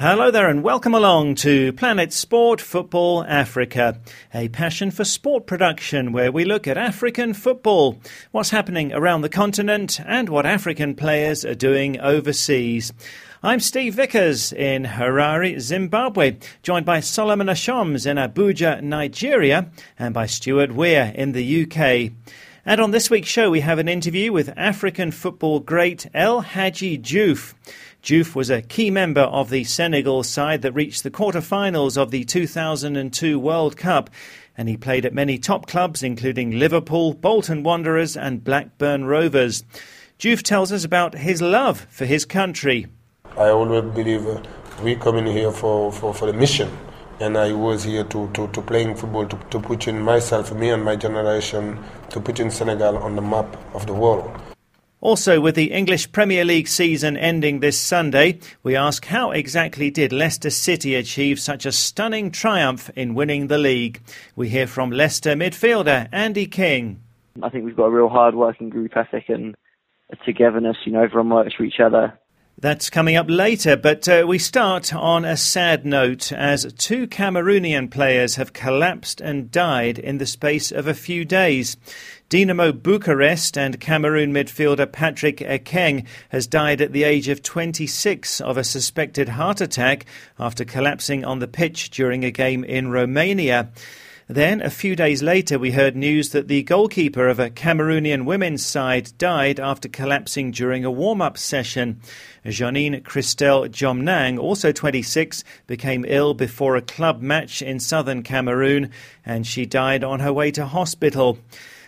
Hello there, and welcome along to Planet Sport Football Africa, a passion for sport production where we look at African football, what's happening around the continent, and what African players are doing overseas. I'm Steve Vickers in Harare, Zimbabwe, joined by Solomon Ashoms in Abuja, Nigeria, and by Stuart Weir in the UK. And on this week's show, we have an interview with African football great El Hadji Diouf. Diouf was a key member of the Senegal side that reached the quarter-finals of the 2002 World Cup, and he played at many top clubs including Liverpool, Bolton Wanderers and Blackburn Rovers. Diouf tells us about his love for his country. I always believe we come in here for, for, for the mission and I was here to, to, to playing football, to, to put in myself, me and my generation, to put in Senegal on the map of the world. Also, with the English Premier League season ending this Sunday, we ask how exactly did Leicester City achieve such a stunning triumph in winning the league? We hear from Leicester midfielder Andy King. I think we've got a real hard working group ethic and togetherness, you know, everyone works for each other. That's coming up later, but uh, we start on a sad note as two Cameroonian players have collapsed and died in the space of a few days. Dinamo Bucharest and Cameroon midfielder Patrick Ekeng has died at the age of 26 of a suspected heart attack after collapsing on the pitch during a game in Romania. Then, a few days later, we heard news that the goalkeeper of a Cameroonian women's side died after collapsing during a warm up session. Janine Christelle Jomnang, also 26, became ill before a club match in southern Cameroon and she died on her way to hospital.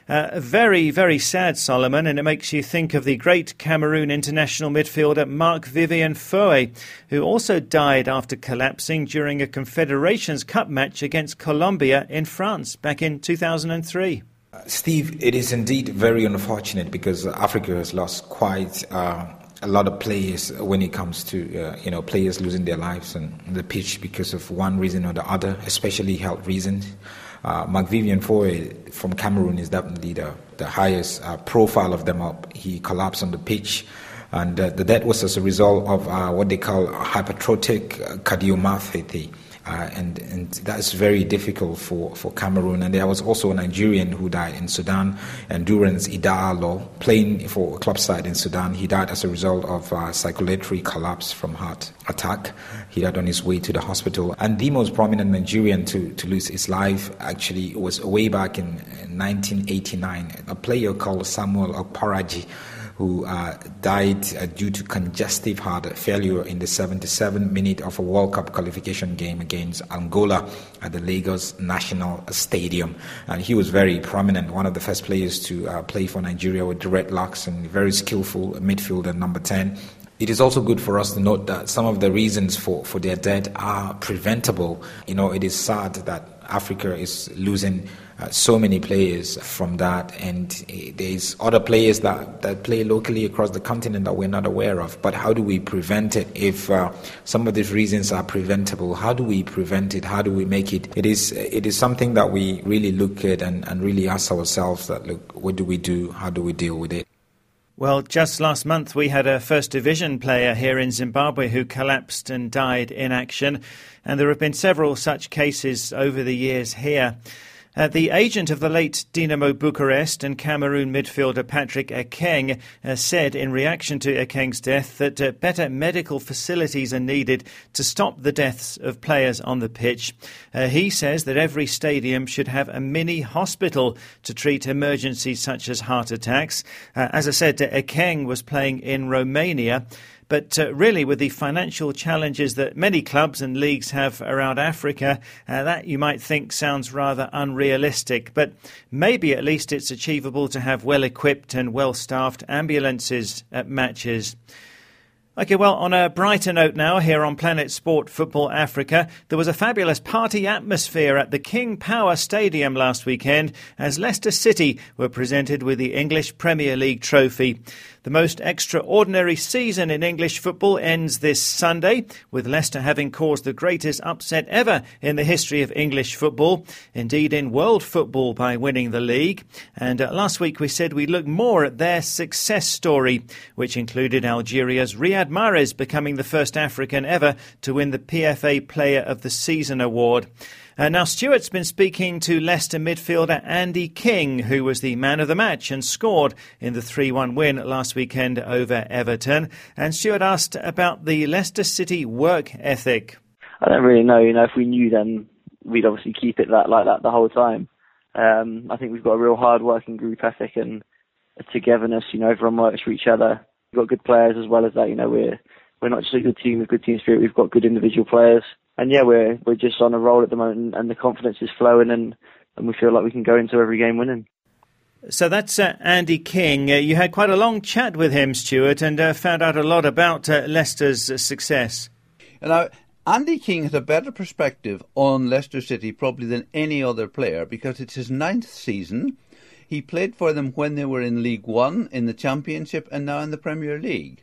Uh, very, very sad, Solomon, and it makes you think of the great Cameroon international midfielder Marc Vivien Foé, who also died after collapsing during a Confederations Cup match against Colombia in France back in 2003. Steve, it is indeed very unfortunate because Africa has lost quite uh, a lot of players when it comes to uh, you know players losing their lives on the pitch because of one reason or the other, especially health reasons. Uh, Marc Vivien Foé from Cameroon is definitely the, the highest uh, profile of them up. He collapsed on the pitch, and uh, was as a result of uh, what they call hypertrophic cardiomyopathy. Uh, and, and that's very difficult for, for Cameroon. And there was also a Nigerian who died in Sudan, Endurance Idahor, playing for a club side in Sudan. He died as a result of uh, circulatory collapse from heart attack. He died on his way to the hospital. And the most prominent Nigerian to, to lose his life actually was way back in, in 1989, a player called Samuel Okwaraji who uh, died uh, due to congestive heart failure in the 77th minute of a World Cup qualification game against Angola at the Lagos National Stadium. And he was very prominent, one of the first players to uh, play for Nigeria with the Red Locks and very skillful midfielder number 10. It is also good for us to note that some of the reasons for, for their death are preventable. You know, it is sad that Africa is losing uh, so many players from that, and uh, there's other players that, that play locally across the continent that we're not aware of. But how do we prevent it? If uh, some of these reasons are preventable, how do we prevent it? How do we make it? It is it is something that we really look at and, and really ask ourselves that look, what do we do? How do we deal with it? Well, just last month we had a First Division player here in Zimbabwe who collapsed and died in action, and there have been several such cases over the years here. Uh, the agent of the late Dinamo Bucharest and Cameroon midfielder Patrick Ekeng uh, said in reaction to Ekeng's death that uh, better medical facilities are needed to stop the deaths of players on the pitch. Uh, he says that every stadium should have a mini hospital to treat emergencies such as heart attacks. Uh, as I said, Ekeng was playing in Romania. But uh, really, with the financial challenges that many clubs and leagues have around Africa, uh, that you might think sounds rather unrealistic. But maybe at least it's achievable to have well equipped and well staffed ambulances at matches. Okay, well, on a brighter note now, here on Planet Sport Football Africa, there was a fabulous party atmosphere at the King Power Stadium last weekend as Leicester City were presented with the English Premier League trophy. The most extraordinary season in English football ends this Sunday, with Leicester having caused the greatest upset ever in the history of English football, indeed in world football, by winning the league. And uh, last week we said we'd look more at their success story, which included Algeria's Riyad Riyad Mahrez becoming the first African ever to win the PFA Player of the Season award. Uh, now, Stuart's been speaking to Leicester midfielder Andy King, who was the man of the match and scored in the 3 1 win last weekend over Everton. And Stuart asked about the Leicester City work ethic. I don't really know. You know, if we knew then we'd obviously keep it that like that the whole time. Um, I think we've got a real hard working group ethic and togetherness. You know, everyone works for each other. We've got good players as well as that. You know, we're we're not just a good team with good team spirit. We've got good individual players and yeah, we're we're just on a roll at the moment, and the confidence is flowing, and and we feel like we can go into every game winning. So that's uh, Andy King. Uh, you had quite a long chat with him, Stuart, and uh, found out a lot about uh, Leicester's uh, success. Now, Andy King has a better perspective on Leicester City probably than any other player because it's his ninth season. He played for them when they were in League One, in the Championship, and now in the Premier League.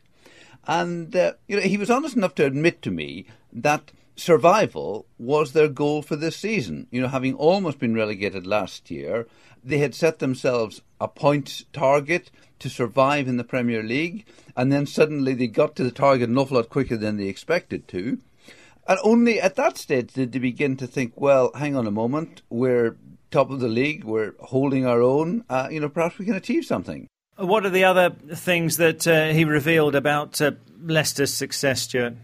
And uh, you know, he was honest enough to admit to me that survival was their goal for this season. You know, having almost been relegated last year, they had set themselves a points target to survive in the Premier League, and then suddenly they got to the target an awful lot quicker than they expected to. And only at that stage did they begin to think, well, hang on a moment, we're top of the league, we're holding our own, uh, you know, perhaps we can achieve something. What are the other things that uh, he revealed about uh, Leicester's success, Stuart?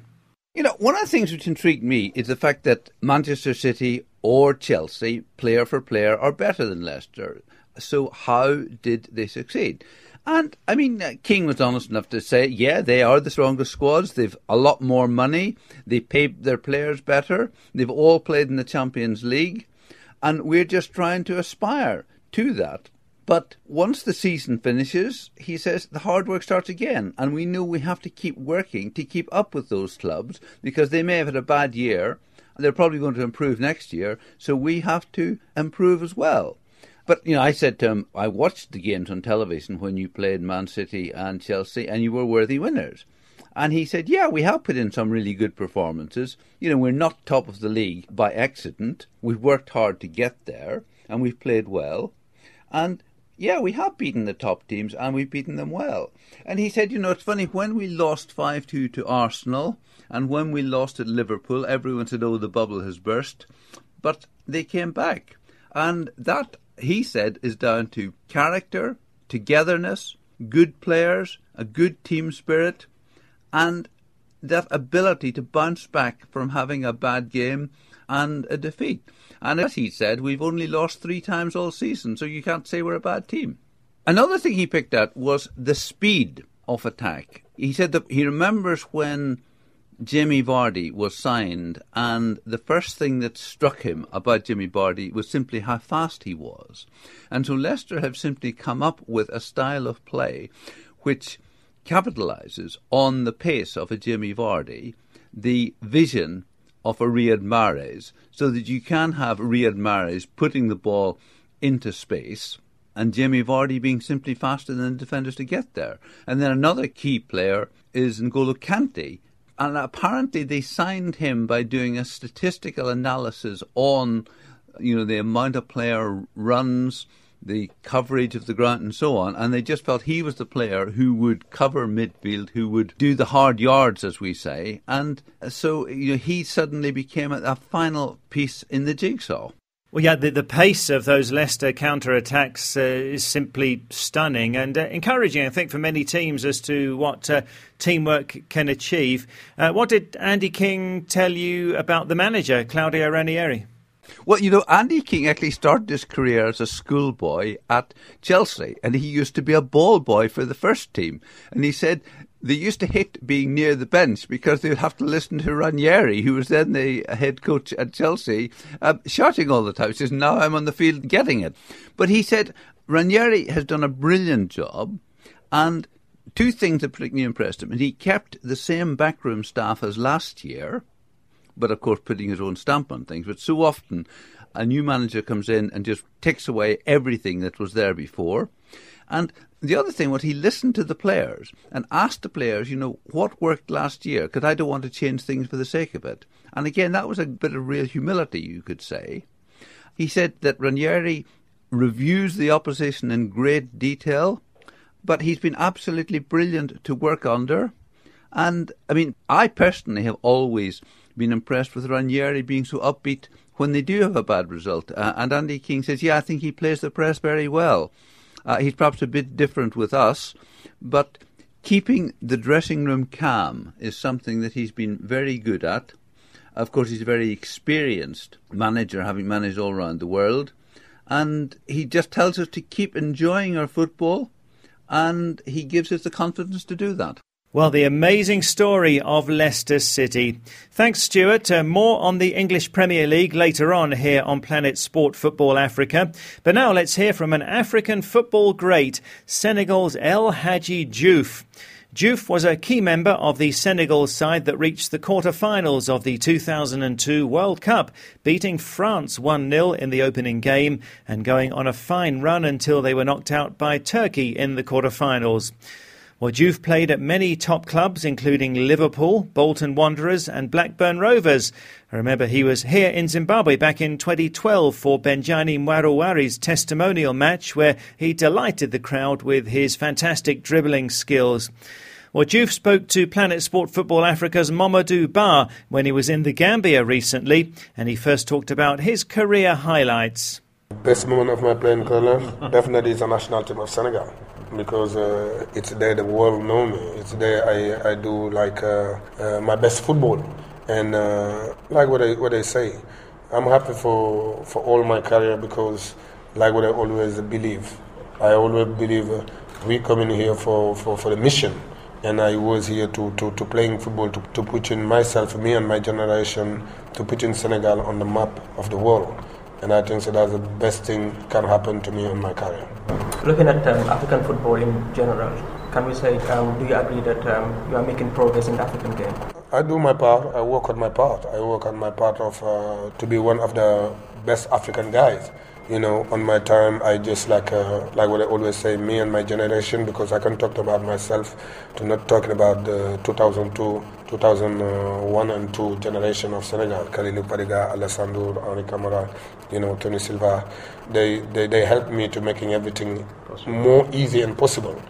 You know, one of the things which intrigued me is the fact that Manchester City or Chelsea, player for player, are better than Leicester. So, how did they succeed? And I mean, uh, King was honest enough to say, yeah, they are the strongest squads. They've a lot more money. They pay their players better. They've all played in the Champions League. And we're just trying to aspire to that. But once the season finishes, he says the hard work starts again. And we know we have to keep working to keep up with those clubs because they may have had a bad year. And they're probably going to improve next year. So we have to improve as well. But, you know, I said to him, I watched the games on television when you played Man City and Chelsea and you were worthy winners. And he said, Yeah, we have put in some really good performances. You know, we're not top of the league by accident. We've worked hard to get there and we've played well. And yeah, we have beaten the top teams and we've beaten them well. And he said, you know, it's funny, when we lost 5 2 to Arsenal and when we lost at Liverpool, everyone said, oh, the bubble has burst. But they came back. And that, he said, is down to character, togetherness, good players, a good team spirit, and that ability to bounce back from having a bad game and a defeat. And as he said, we've only lost three times all season, so you can't say we're a bad team. Another thing he picked out was the speed of attack. He said that he remembers when Jamie Vardy was signed, and the first thing that struck him about Jimmy Vardy was simply how fast he was. And so Leicester have simply come up with a style of play which capitalizes on the pace of a Jimmy Vardy, the vision of a Riyad Mahrez so that you can have Riyad Mahrez putting the ball into space and Jamie Vardy being simply faster than the defenders to get there. And then another key player is N'Golo Kante. And apparently they signed him by doing a statistical analysis on, you know, the amount of player runs, the coverage of the ground and so on, and they just felt he was the player who would cover midfield, who would do the hard yards, as we say, and so you know, he suddenly became a, a final piece in the jigsaw. Well, yeah, the, the pace of those Leicester counter attacks uh, is simply stunning and uh, encouraging, I think, for many teams as to what uh, teamwork can achieve. Uh, what did Andy King tell you about the manager, Claudio Ranieri? Well, you know, Andy King actually started his career as a schoolboy at Chelsea, and he used to be a ball boy for the first team. And he said they used to hate being near the bench because they would have to listen to Ranieri, who was then the head coach at Chelsea, uh, shouting all the time. He says, Now I'm on the field getting it. But he said Ranieri has done a brilliant job, and two things that particularly impressed him. And he kept the same backroom staff as last year but of course putting his own stamp on things. But so often a new manager comes in and just takes away everything that was there before. And the other thing was he listened to the players and asked the players, you know, what worked last year? Because I don't want to change things for the sake of it. And again, that was a bit of real humility, you could say. He said that Ranieri reviews the opposition in great detail, but he's been absolutely brilliant to work under. And I mean, I personally have always been impressed with Ranieri being so upbeat when they do have a bad result. Uh, and Andy King says, yeah, I think he plays the press very well. Uh, he's perhaps a bit different with us, but keeping the dressing room calm is something that he's been very good at. Of course, he's a very experienced manager, having managed all around the world. And he just tells us to keep enjoying our football, and he gives us the confidence to do that. Well, the amazing story of Leicester City. Thanks, Stuart. Uh, more on the English Premier League later on here on Planet Sport Football Africa. But now let's hear from an African football great, Senegal's El Hadji Diouf. Diouf was a key member of the Senegal side that reached the quarter-finals of the 2002 World Cup, beating France 1-0 in the opening game and going on a fine run until they were knocked out by Turkey in the quarter-finals. Well, Diouf played at many top clubs, including Liverpool, Bolton Wanderers, and Blackburn Rovers. I remember he was here in Zimbabwe back in 2012 for Benjani Mwaruwari's testimonial match, where he delighted the crowd with his fantastic dribbling skills. Well, spoke to Planet Sport Football Africa's Mamadou Ba when he was in the Gambia recently, and he first talked about his career highlights. Best moment of my playing career definitely is the national team of Senegal because uh, it's there the world know me. It's there I, I do like uh, uh, my best football, and uh, like what I what I say, I'm happy for for all my career because like what I always believe, I always believe uh, we come in here for, for, for the mission. And I was here to, to, to playing football, to, to put in myself, me and my generation, to put in Senegal on the map of the world and I think so that's the best thing can happen to me in my career. Looking at um, African football in general, can we say, um, do you agree that um, you are making progress in the African game? I do my part. I work on my part. I work on my part of uh, to be one of the best African guys you know, on my time, I just like uh, like what I always say, me and my generation, because I can talk about myself, to not talking about the 2002, 2001 and 2 generation of Senegal, Kalilou Fadiga, Alassane Ndour, Henri Camara, you know, Tony Silva. They, they, they helped me to making everything more easy and possible.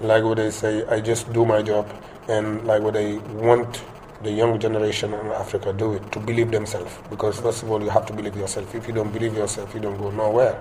Like what they say, I just do my job, and like what they want the young generation in Africa do it to believe themselves. Because first of all, you have to believe yourself. If you don't believe yourself, you don't go nowhere.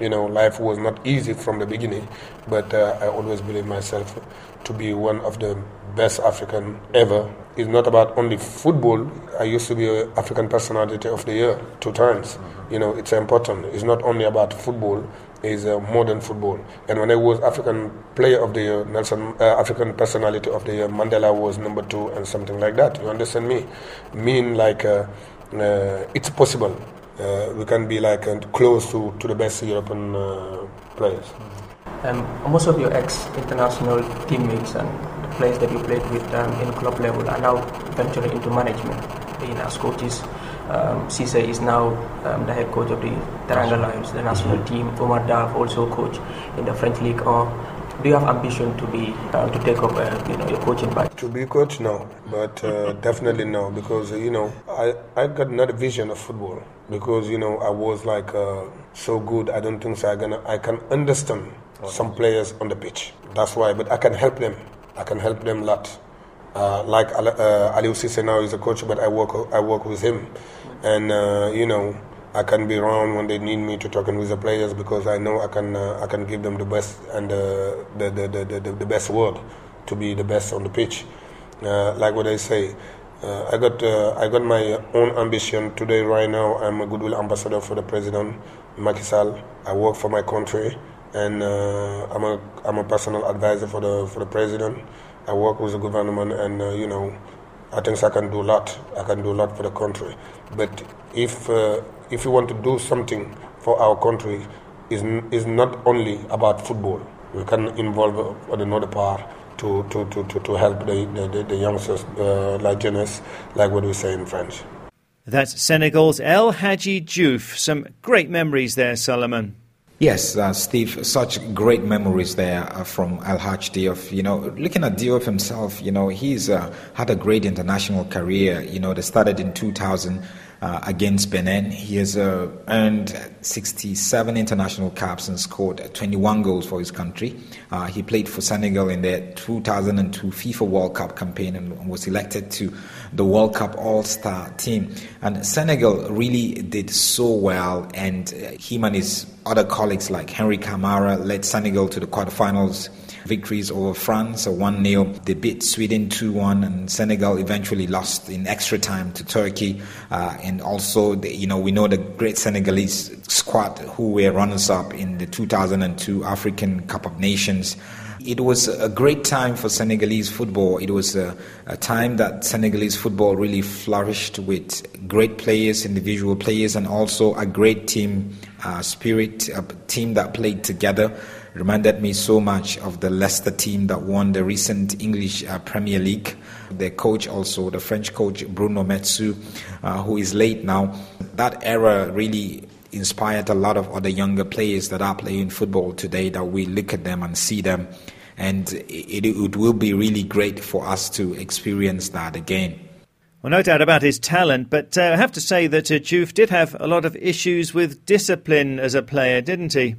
You know, life was not easy from the beginning, but uh, I always believe myself to be one of the best African ever. It's not about only football. I used to be an African Personality of the Year two times. You know, it's important. It's not only about football is uh, modern football. And when I was African Player of the Year, Nelson, uh, African Personality of the Year, Mandela was number two and something like that. You understand me? Mean like uh, uh it's possible. Uh, we can be like uh, close to, to the best European players. Um, most of your ex-international teammates and players that you played with um, in club level are now venturing into management, being as coaches um, Cisse is now um, the head coach of the Teranga Lions, the national mm-hmm. team. Omar Daf also coach in the French league. Or do you have ambition to be uh, to take up uh, you know your coaching back? To be coach, no, but uh, definitely no, because you know I I got another vision of football because you know I was like uh, so good. I don't think so. I gonna I can understand some players on the pitch. That's why, but I can help them. I can help them a lot. Uh, like uh, Aliou Cisse now is a coach, but I work I work with him and uh, you know I can be around when they need me to talk with the players because I know I can uh, I can give them the best and uh, the, the, the, the, the best word to be the best on the pitch. Uh, like what I say, uh, I got uh, I got my own ambition today. Right now, I'm a goodwill ambassador for the president Macky Sall. I work for my country, and I'm a I'm a personal advisor for the for the president. I work with the government, and you know. I think I can do a lot. I can do a lot for the country. But if uh, if you want to do something for our country, is is not only about football. We can involve another part to, to, to, to, to help the, the, the youngsters, uh, like Jeunesse, like what we say in French. That's Senegal's El Hadji Diouf. Some great memories there, Solomon. Yes, uh, Steve, such great memories there uh, from Al Haj Diouf. You know, looking at Diouf himself, you know, he's uh, had a great international career. You know, they started in 2000 uh, against Benin. He has uh, earned 67 international caps and scored 21 goals for his country. Uh, he played for Senegal in the 2002 FIFA World Cup campaign and was elected to the World Cup All Star team. And Senegal really did so well, and uh, him and his other colleagues like Henri Camara led Senegal to the quarterfinals victories over France, a 1 0. They beat Sweden 2 1, and Senegal eventually lost in extra time to Turkey. Uh, and also, the, you know, we know the great Senegalese squad who were runners up in the 2002 African Cup of Nations. It was a great time for Senegalese football. It was a, a, time that Senegalese football really flourished with great players, individual players, and also a great team uh, spirit, a team that played together reminded me so much of the Leicester team that won the recent English uh, Premier League. Their coach, also the French coach Bruno Metsu, uh, who is late now. That era really inspired a lot of other younger players that are playing football today. That we look at them and see them, and it, it will be really great for us to experience that again. Well, no doubt about his talent, but uh, I have to say that uh, Diouf did have a lot of issues with discipline as a player, didn't he?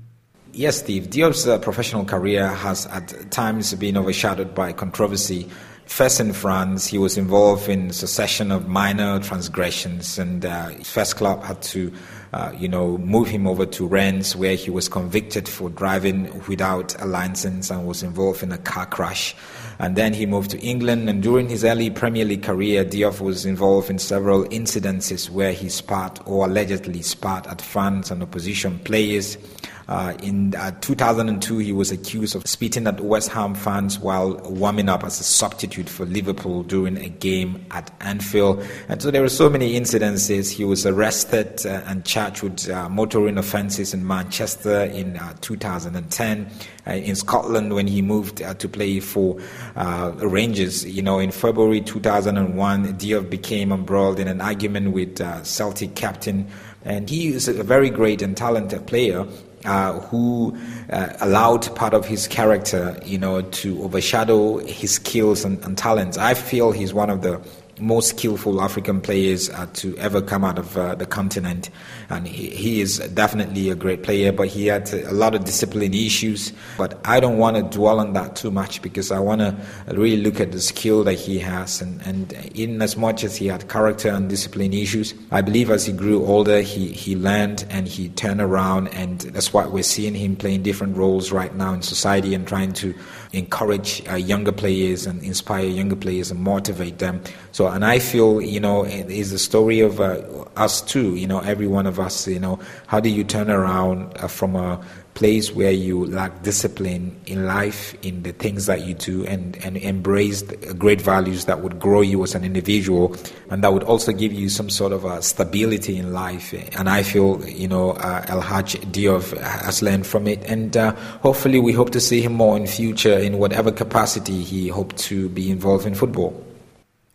Yes, Steve. Diop's uh, professional career has at times been overshadowed by controversy. First in France, he was involved in succession of minor transgressions, and uh, his first club had to, uh, you know, move him over to Rennes, where he was convicted for driving without a license and was involved in a car crash. And then he moved to England, and during his early Premier League career, Diouf was involved in several incidences where he spat or allegedly spat at fans and opposition players. Uh, in uh, 2002, he was accused of spitting at West Ham fans while warming up as a substitute for Liverpool during a game at Anfield. And so there were so many incidences. He was arrested uh, and charged with uh, motoring offences in Manchester in uh, 2010. Uh, in Scotland, when he moved to play for Rangers, you know, in February 2001, Diouf became embroiled in an argument with Celtic captain and he is a very great and talented player uh, who uh, allowed part of his character, you know, to overshadow his skills and, and talents. I feel he's one of the most skillful African players uh, to ever come out of uh, the continent. And he, he, is definitely a great player, but he had a lot of discipline issues. But I don't want to dwell on that too much because I want to really look at the skill that he has. And, and in as much as he had character and discipline issues, I believe as he grew older, he, he learned and he turned around. And that's why we're seeing him playing different roles right now in society and trying to encourage uh, younger players and inspire younger players and motivate them. So, and I feel, you know, it is a story of uh, us too, you know, every one of us, you know, how do you turn around uh, from a place where you lack discipline in life, in the things that you do, and, and embrace great values that would grow you as an individual and that would also give you some sort of a stability in life. And I feel, you know, uh, El Haj Diouf has learned from it. And uh, hopefully, we hope to see him more in future in whatever capacity he hoped to be involved in football.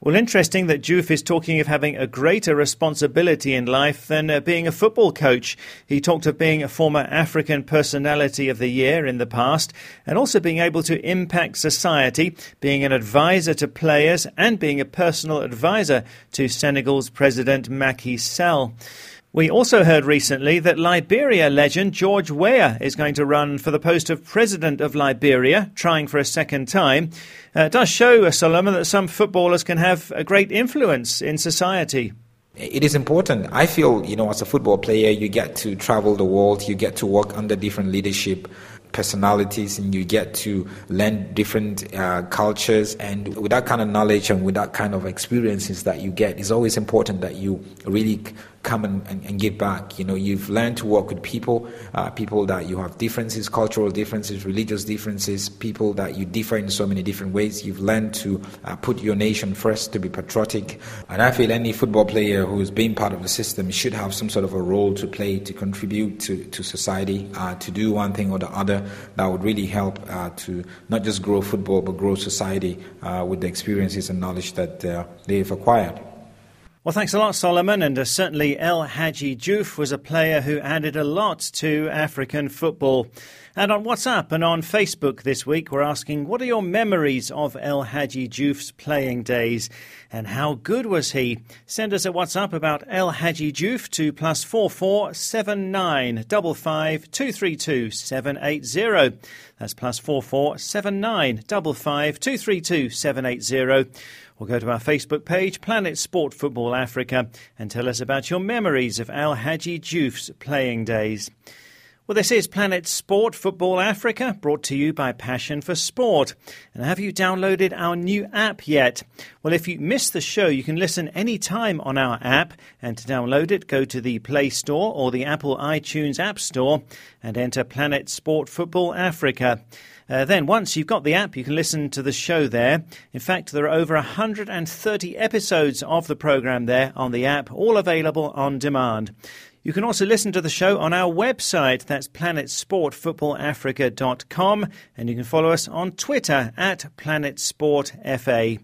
Well, interesting that Diouf is talking of having a greater responsibility in life than uh, being a football coach. He talked of being a former African Personality of the Year in the past and also being able to impact society, being an advisor to players and being a personal advisor to Senegal's President Macky Sall. We also heard recently that Liberia legend George Weah is going to run for the post of President of Liberia, trying for a second time. Uh, it does show, uh, Solomon, that some footballers can have a great influence in society. It is important. I feel, you know, as a football player, you get to travel the world, you get to work under different leadership personalities and you get to learn different uh, cultures and with that kind of knowledge and with that kind of experiences that you get it's always important that you really come and, and, and, give back. You know, you've learned to work with people, uh, people that you have differences, cultural differences, religious differences, people that you differ in so many different ways. You've learned to uh, put your nation first, to be patriotic. And I feel any football player who's been part of the system should have some sort of a role to play, to contribute to, to society, uh, to do one thing or the other that would really help uh, to not just grow football, but grow society uh, with the experiences and knowledge that uh, they've acquired. Well, thanks a lot, Solomon. And uh, certainly El Hadji Diouf was a player who added a lot to African football. And on WhatsApp and on Facebook this week, we're asking, what are your memories of El Hadji Diouf's playing days? And how good was he? Send us a WhatsApp about El Hadji Diouf to plus four four seven nine double five two three two seven eight zero. That's plus four four seven nine double five two three two seven eight zero. Or go to our Facebook page, Planet Sport Football Africa, and tell us about your memories of El Hadji Diouf's playing days. Well, this is Planet Sport Football Africa, brought to you by Passion for Sport. And have you downloaded our new app yet? Well, if you missed the show, you can listen anytime on our app. And to download it, go to the Play Store or the Apple iTunes App Store and enter Planet Sport Football Africa. Uh, then, once you've got the app, you can listen to the show there. In fact, there are over 130 episodes of the program there on the app, all available on demand. You can also listen to the show on our website. That's planetsportfootballafrica.com. And you can follow us on Twitter at planetsportfa.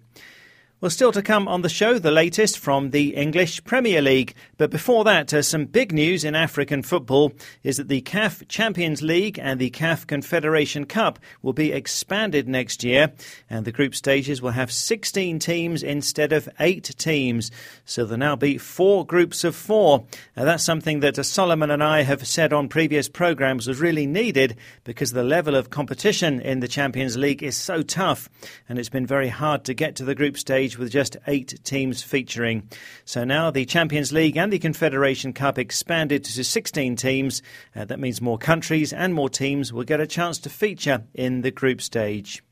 Well, still to come on the show, the latest from the English Premier League. But before that, uh, some big news in African football is that the CAF Champions League and the CAF Confederation Cup will be expanded next year, and the group stages will have 16 teams instead of eight teams. So there'll now be four groups of four. Now, that's something that uh, Solomon and I have said on previous programs was really needed because the level of competition in the Champions League is so tough, and it's been very hard to get to the group stage stage with just eight teams featuring. So now the Champions League and the Confederation Cup expanded to 16 teams. Uh, that means more countries and more teams will get a chance to feature in the group stage.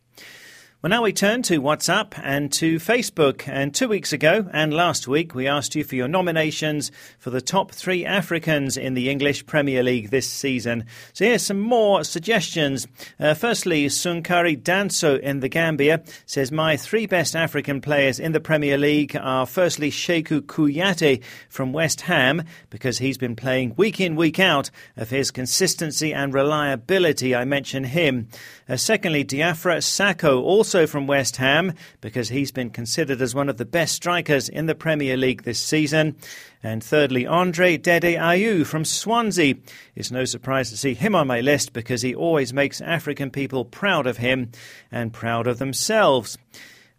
Well, now we turn to WhatsApp and to Facebook. And two weeks ago and last week, we asked you for your nominations for the top three Africans in the English Premier League this season. So here's some more suggestions. Uh, firstly, Sunkari Danso in the Gambia says, My three best African players in the Premier League are firstly Sekou Kouyaté from West Ham, because he's been playing week in, week out. Of his consistency and reliability, I mention him. Uh, secondly, Diafra Sakho, also from West Ham, because he's been considered as one of the best strikers in the Premier League this season. And thirdly, Andre Dede Ayew from Swansea. It's no surprise to see him on my list because he always makes African people proud of him and proud of themselves.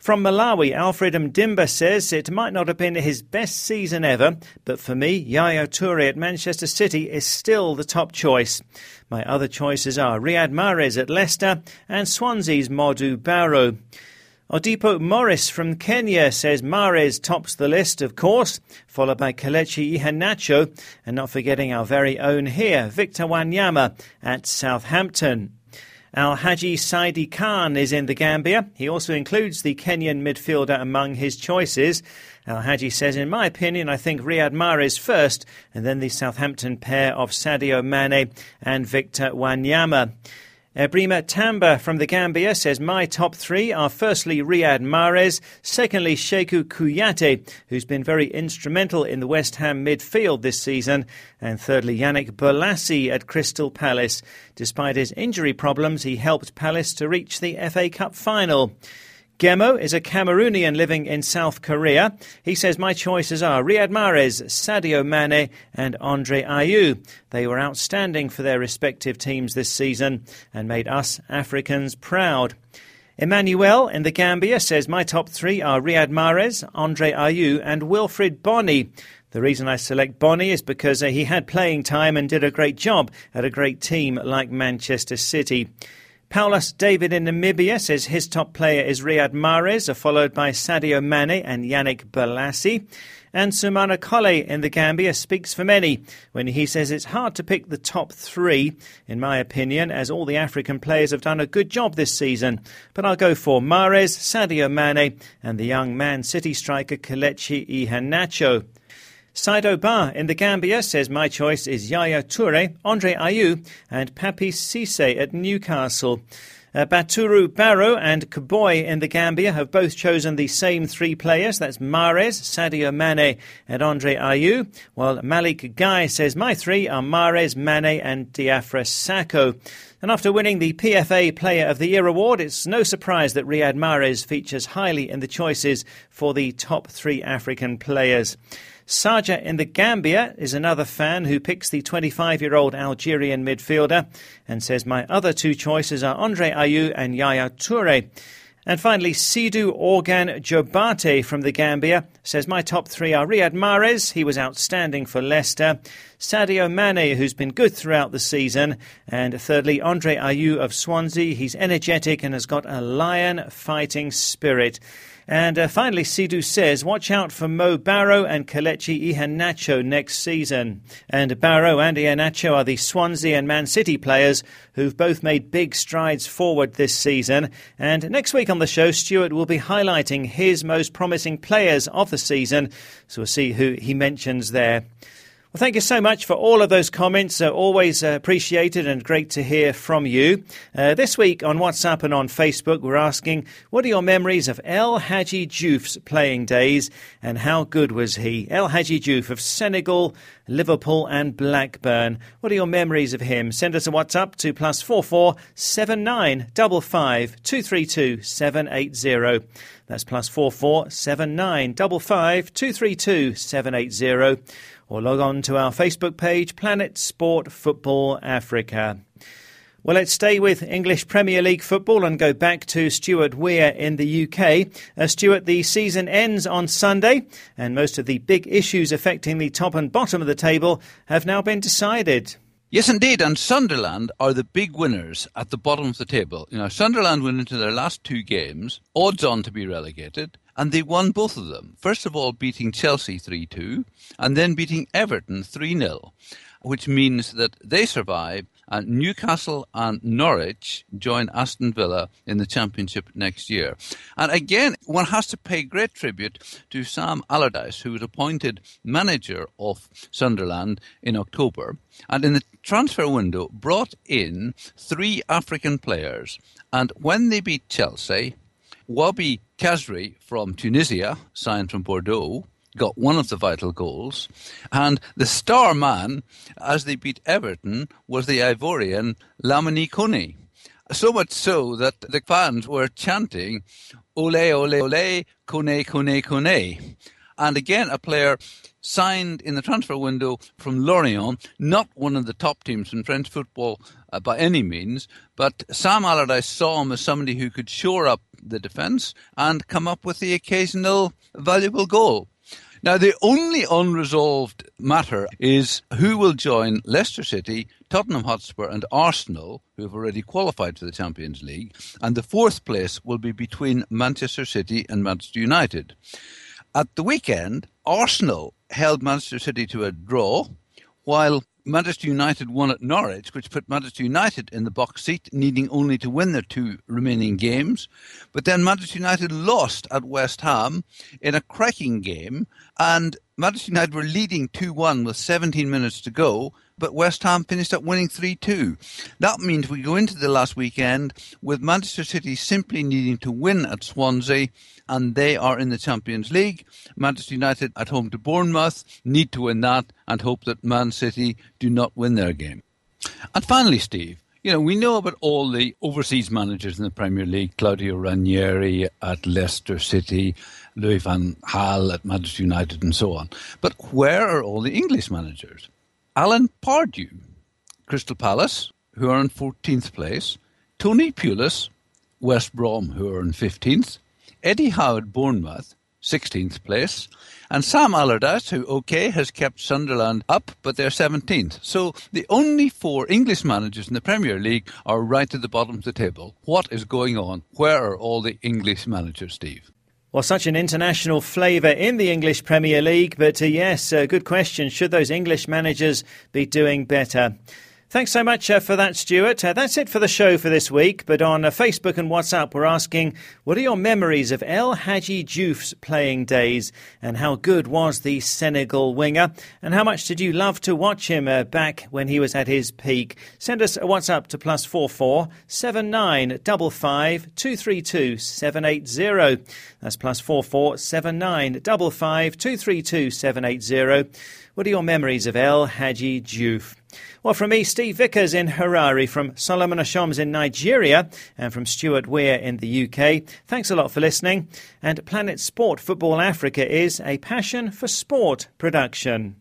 From Malawi, Alfred Mdimba says it might not have been his best season ever, but for me, Yaya Toure at Manchester City is still the top choice. My other choices are Riyad Mahrez at Leicester and Swansea's Modou Barrow. Odipo Morris from Kenya says Mahrez tops the list, of course, followed by Kelechi Iheanacho, and not forgetting our very own here, Victor Wanyama at Southampton. Al Haji Saidi Khan is in the Gambia. He also includes the Kenyan midfielder among his choices. Al Haji says, In my opinion, I think Riyad Mahrez first, and then the Southampton pair of Sadio Mane and Victor Wanyama. Ebrima Tamba from the Gambia says, My top three are firstly Riyad Mahrez, secondly Sekou Kouyaté, who's been very instrumental in the West Ham midfield this season, and thirdly Yannick Bolasie at Crystal Palace. Despite his injury problems, he helped Palace to reach the FA Cup final. Gemo is a Cameroonian living in South Korea. He says, My choices are Riyad Mahrez, Sadio Mane, and Andre Ayew. They were outstanding for their respective teams this season and made us Africans proud. Emmanuel in the Gambia says, My top three are Riyad Mahrez, Andre Ayew, and Wilfried Bony. The reason I select Bony is because he had playing time and did a great job at a great team like Manchester City. Paulus David in Namibia says his top player is Riyad Mahrez, followed by Sadio Mane and Yannick Bolasie. And Sumana Kole in the Gambia speaks for many when he says it's hard to pick the top three, in my opinion, as all the African players have done a good job this season. But I'll go for Mahrez, Sadio Mane, and the young Man City striker Kelechi Iheanacho. Saido Ba in the Gambia says my choice is Yaya Toure, Andre Ayew, and Papi Cisse at Newcastle. Uh, Baturu Barrow and Kaboy in the Gambia have both chosen the same three players. That's Mahrez, Sadio Mane, and Andre Ayew. While Malik Guy says my three are Mahrez, Mane, and Diafra Sakho. And after winning the PFA Player of the Year award, it's no surprise that Riyad Mahrez features highly in the choices for the top three African players. Saja in the Gambia is another fan who picks the 25 year old Algerian midfielder and says, My other two choices are Andre Ayew and Yaya Toure. And finally, Sidhu Organ Jobate from the Gambia says, My top three are Riyad Mahrez, he was outstanding for Leicester, Sadio Mane, who's been good throughout the season, and thirdly, Andre Ayew of Swansea. He's energetic and has got a lion fighting spirit. And uh, finally, Sidhu says, watch out for Mo Barrow and Kelechi Iheanacho next season. And Barrow and Iheanacho are the Swansea and Man City players who've both made big strides forward this season. And next week on the show, Stuart will be highlighting his most promising players of the season. So we'll see who he mentions there. Well, thank you so much for all of those comments. Uh, always uh, appreciated and great to hear from you. Uh, this week on WhatsApp and on Facebook, we're asking, what are your memories of El Hadji Diouf's playing days and how good was he? El Hadji Diouf of Senegal, Liverpool and Blackburn. What are your memories of him? Send us a WhatsApp to plus four four seven nine double five two three two seven eight zero. That's plus four four seven nine double five two three two seven eight zero or log on to our Facebook page, Planet Sport Football Africa. Well, let's stay with English Premier League football and go back to Stuart Weir in the UK. Uh, Stuart, the season ends on Sunday, and most of the big issues affecting the top and bottom of the table have now been decided. Yes, indeed. And Sunderland are the big winners at the bottom of the table. You know, Sunderland went into their last two games, odds on to be relegated, and they won both of them. First of all, beating Chelsea 3 2, and then beating Everton 3 0, which means that they survive and Newcastle and Norwich join Aston Villa in the Championship next year. And again, one has to pay great tribute to Sam Allardyce, who was appointed manager of Sunderland in October, and in the transfer window brought in three African players. And when they beat Chelsea, Wahbi Khazri from Tunisia, signed from Bordeaux, got one of the vital goals. And the star man, as they beat Everton, was the Ivorian Lamine Kone. So much so that the fans were chanting, Ole, ole, ole, Kone, Kone, Kone. And again, a player signed in the transfer window from Lorient, not one of the top teams in French football uh, by any means, but Sam Allardyce saw him as somebody who could shore up the defence and come up with the occasional valuable goal. Now, the only unresolved matter is who will join Leicester City, Tottenham Hotspur, and Arsenal, who have already qualified for the Champions League. And the fourth place will be between Manchester City and Manchester United. At the weekend, Arsenal held Manchester City to a draw, while Manchester United won at Norwich, which put Manchester United in the box seat, needing only to win their two remaining games. But then Manchester United lost at West Ham in a cracking game, and Manchester United were leading 2 1 with 17 minutes to go, but West Ham finished up winning 3 2. That means we go into the last weekend with Manchester City simply needing to win at Swansea, and they are in the Champions League. Manchester United at home to Bournemouth need to win that and hope that Man City do not win their game. And finally, Steve, you know, we know about all the overseas managers in the Premier League Claudio Ranieri at Leicester City, Louis van Gaal at Manchester United, and so on. But where are all the English managers? Alan Pardew, Crystal Palace, who are in 14th place, Tony Pulis, West Brom, who are in 15th, Eddie Howe at Bournemouth, 16th place, and Sam Allardyce, who, okay, has kept Sunderland up, but they're 17th. So the only four English managers in the Premier League are right at the bottom of the table. What is going on? Where are all the English managers, Steve? Well, such an international flavour in the English Premier League, but uh, yes, uh, good question. Should those English managers be doing better? Thanks so much uh, for that, Stuart. Uh, that's it for the show for this week. But on uh, Facebook and WhatsApp, we're asking, what are your memories of El Hadji Diouf's playing days? And how good was the Senegal winger? And how much did you love to watch him uh, back when he was at his peak? Send us a WhatsApp to plus four four seven nine double five two three two seven eight zero. That's plus four four seven nine double five two three two seven eight zero. What are your memories of El Hadji Diouf? Well, from me, Steve Vickers in Harare, from Solomon Ashoms in Nigeria, and from Stuart Weir in the UK. Thanks a lot for listening. And Planet Sport Football Africa is a passion for sport production.